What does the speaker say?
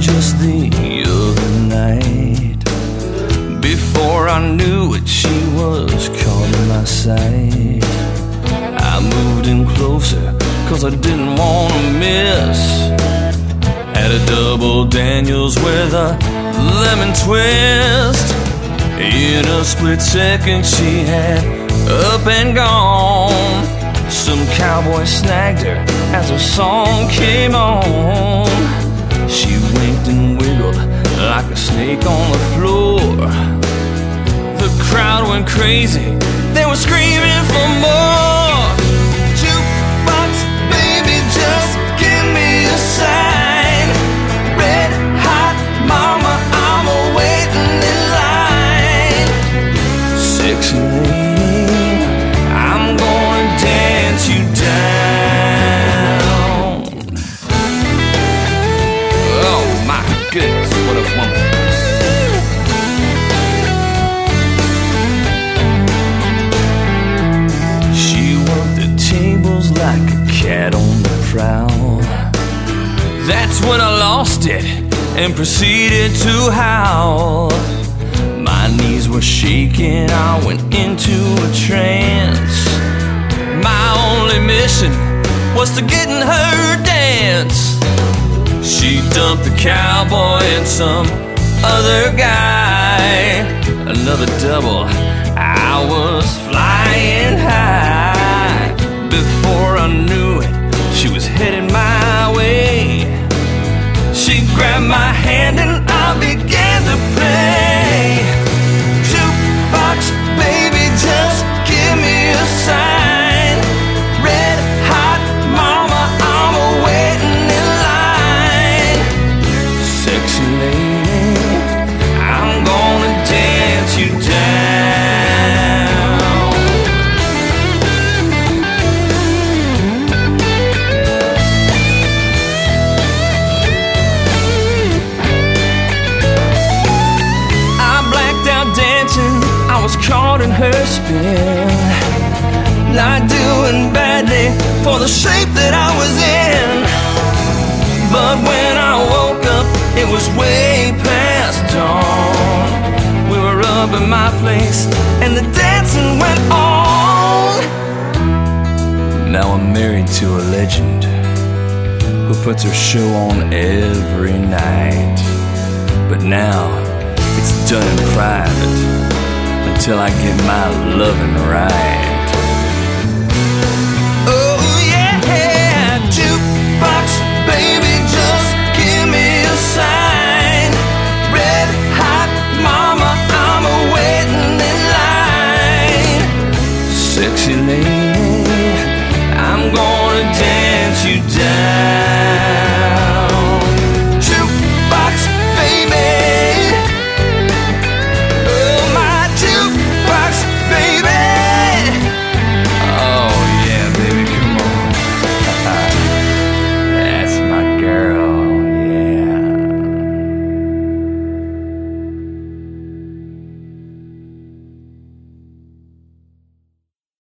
just the other night. Before I knew it, she was caught in my sight. I moved in closer, cause I didn't want to miss. Had a double Daniels with a lemon twist. In a split second, she had up and gone. Some cowboy snagged her as her song came on. She winked and wiggled like a snake on the floor. The crowd went crazy, they were screaming for more. That's when I lost it and proceeded to howl. My knees were shaking, I went into a trance. My only mission was to get in her dance. She dumped the cowboy and some other guy. Another double, I was flying and I her spin. Not doing badly for the shape that I was in. But when I woke up, it was way past dawn. We were up at my place, and the dancing went on. Now I'm married to a legend who puts her show on every night. But now it's done in private until I get my loving right.